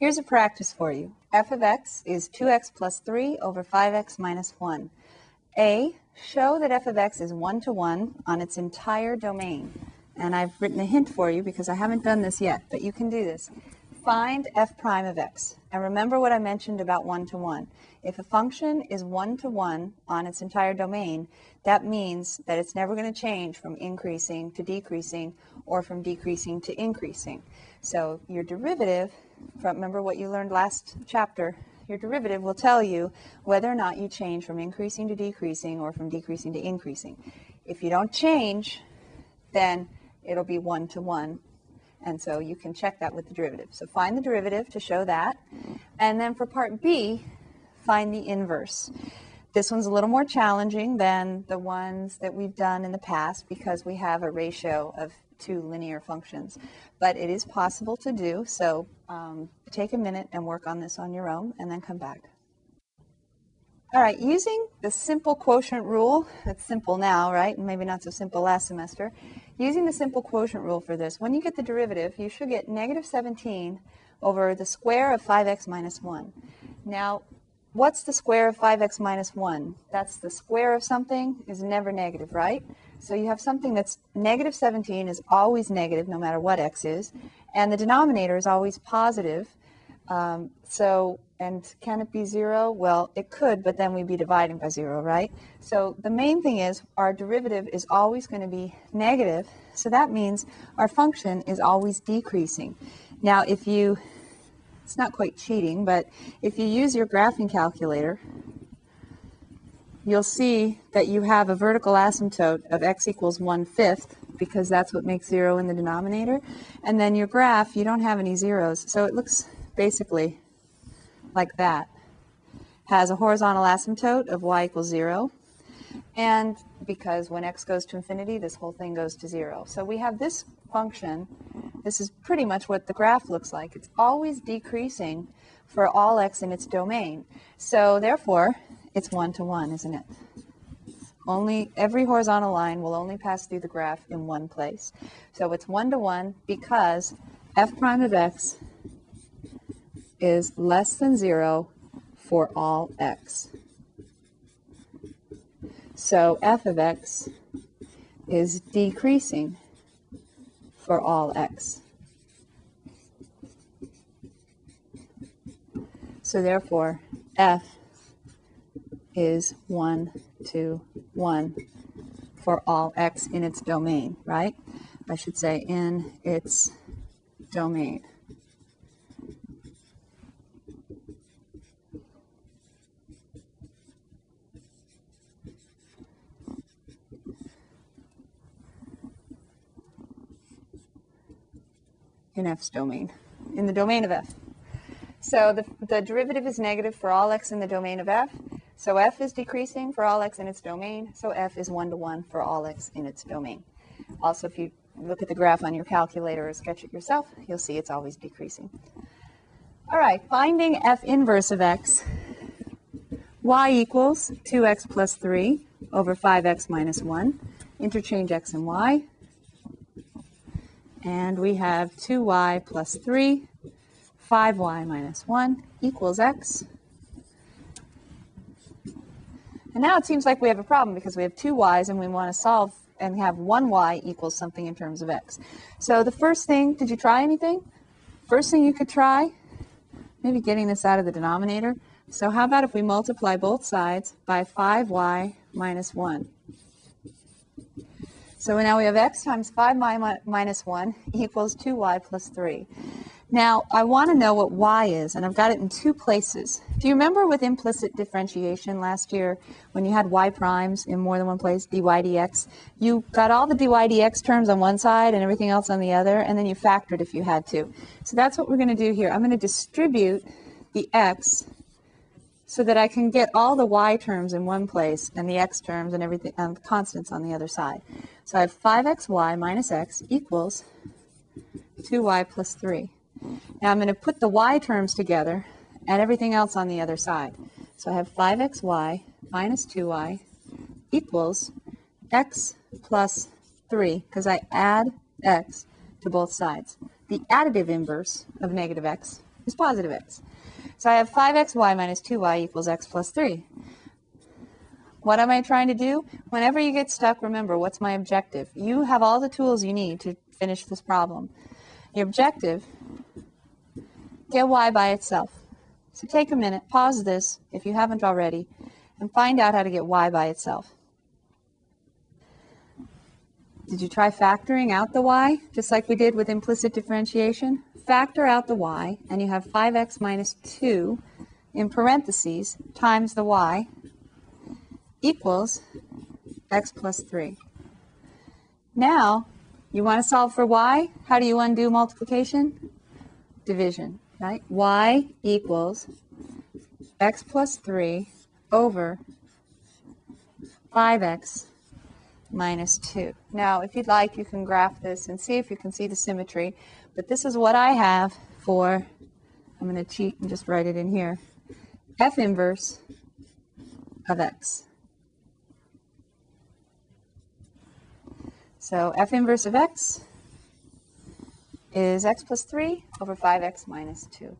Here's a practice for you. f of x is 2x plus 3 over 5x minus 1. A, show that f of x is 1 to 1 on its entire domain. And I've written a hint for you because I haven't done this yet, but you can do this. Find f prime of x. And remember what I mentioned about 1 to 1. If a function is 1 to 1 on its entire domain, that means that it's never going to change from increasing to decreasing or from decreasing to increasing. So your derivative, remember what you learned last chapter, your derivative will tell you whether or not you change from increasing to decreasing or from decreasing to increasing. If you don't change, then it'll be 1 to 1. And so you can check that with the derivative. So find the derivative to show that. And then for part B, find the inverse. This one's a little more challenging than the ones that we've done in the past because we have a ratio of two linear functions. But it is possible to do, so um, take a minute and work on this on your own and then come back. All right, using the simple quotient rule, it's simple now, right? Maybe not so simple last semester. Using the simple quotient rule for this, when you get the derivative, you should get negative 17 over the square of 5x minus 1. Now, what's the square of 5x minus 1? That's the square of something is never negative, right? So you have something that's negative 17 is always negative no matter what x is, and the denominator is always positive. Um, so, and can it be zero? Well, it could, but then we'd be dividing by zero, right? So the main thing is our derivative is always going to be negative, so that means our function is always decreasing. Now, if you, it's not quite cheating, but if you use your graphing calculator, you'll see that you have a vertical asymptote of x equals 1 fifth because that's what makes zero in the denominator. And then your graph, you don't have any zeros. So it looks basically like that. Has a horizontal asymptote of y equals zero. And because when x goes to infinity, this whole thing goes to zero. So we have this function. This is pretty much what the graph looks like. It's always decreasing for all x in its domain. So therefore, it's one to one, isn't it? Only every horizontal line will only pass through the graph in one place. So it's one to one because f prime of x is less than zero for all x. So f of x is decreasing for all x. So therefore, f is 1 to 1 for all x in its domain, right? I should say in its domain. In F's domain, in the domain of F. So the, the derivative is negative for all x in the domain of F. So F is decreasing for all x in its domain. So F is 1 to 1 for all x in its domain. Also, if you look at the graph on your calculator or sketch it yourself, you'll see it's always decreasing. All right, finding F inverse of x. y equals 2x plus 3 over 5x minus 1. Interchange x and y. And we have 2y plus 3, 5y minus 1 equals x. And now it seems like we have a problem because we have two y's and we want to solve and have one y equals something in terms of x. So the first thing, did you try anything? First thing you could try, maybe getting this out of the denominator. So how about if we multiply both sides by 5y minus 1? So now we have x times 5y minus 1 equals 2y plus 3. Now, I want to know what y is, and I've got it in two places. Do you remember with implicit differentiation last year when you had y primes in more than one place, dy dx? You got all the dy dx terms on one side and everything else on the other, and then you factored if you had to. So that's what we're going to do here. I'm going to distribute the x so that I can get all the y terms in one place and the x terms and everything and the constants on the other side. So I have 5xy minus x equals 2y plus 3. Now I'm going to put the y terms together and everything else on the other side. So I have 5xy minus 2y equals x plus 3, because I add x to both sides. The additive inverse of negative x is positive x. So I have 5xy minus 2y equals x plus 3. What am I trying to do? Whenever you get stuck, remember, what's my objective? You have all the tools you need to finish this problem. Your objective, get y by itself. So take a minute, pause this if you haven't already, and find out how to get y by itself. Did you try factoring out the y, just like we did with implicit differentiation? Factor out the y, and you have 5x minus 2 in parentheses times the y equals x plus 3. Now, you want to solve for y? How do you undo multiplication? Division, right? y equals x plus 3 over 5x minus 2. Now, if you'd like, you can graph this and see if you can see the symmetry. But this is what I have for, I'm going to cheat and just write it in here, f inverse of x. So f inverse of x is x plus 3 over 5x minus 2.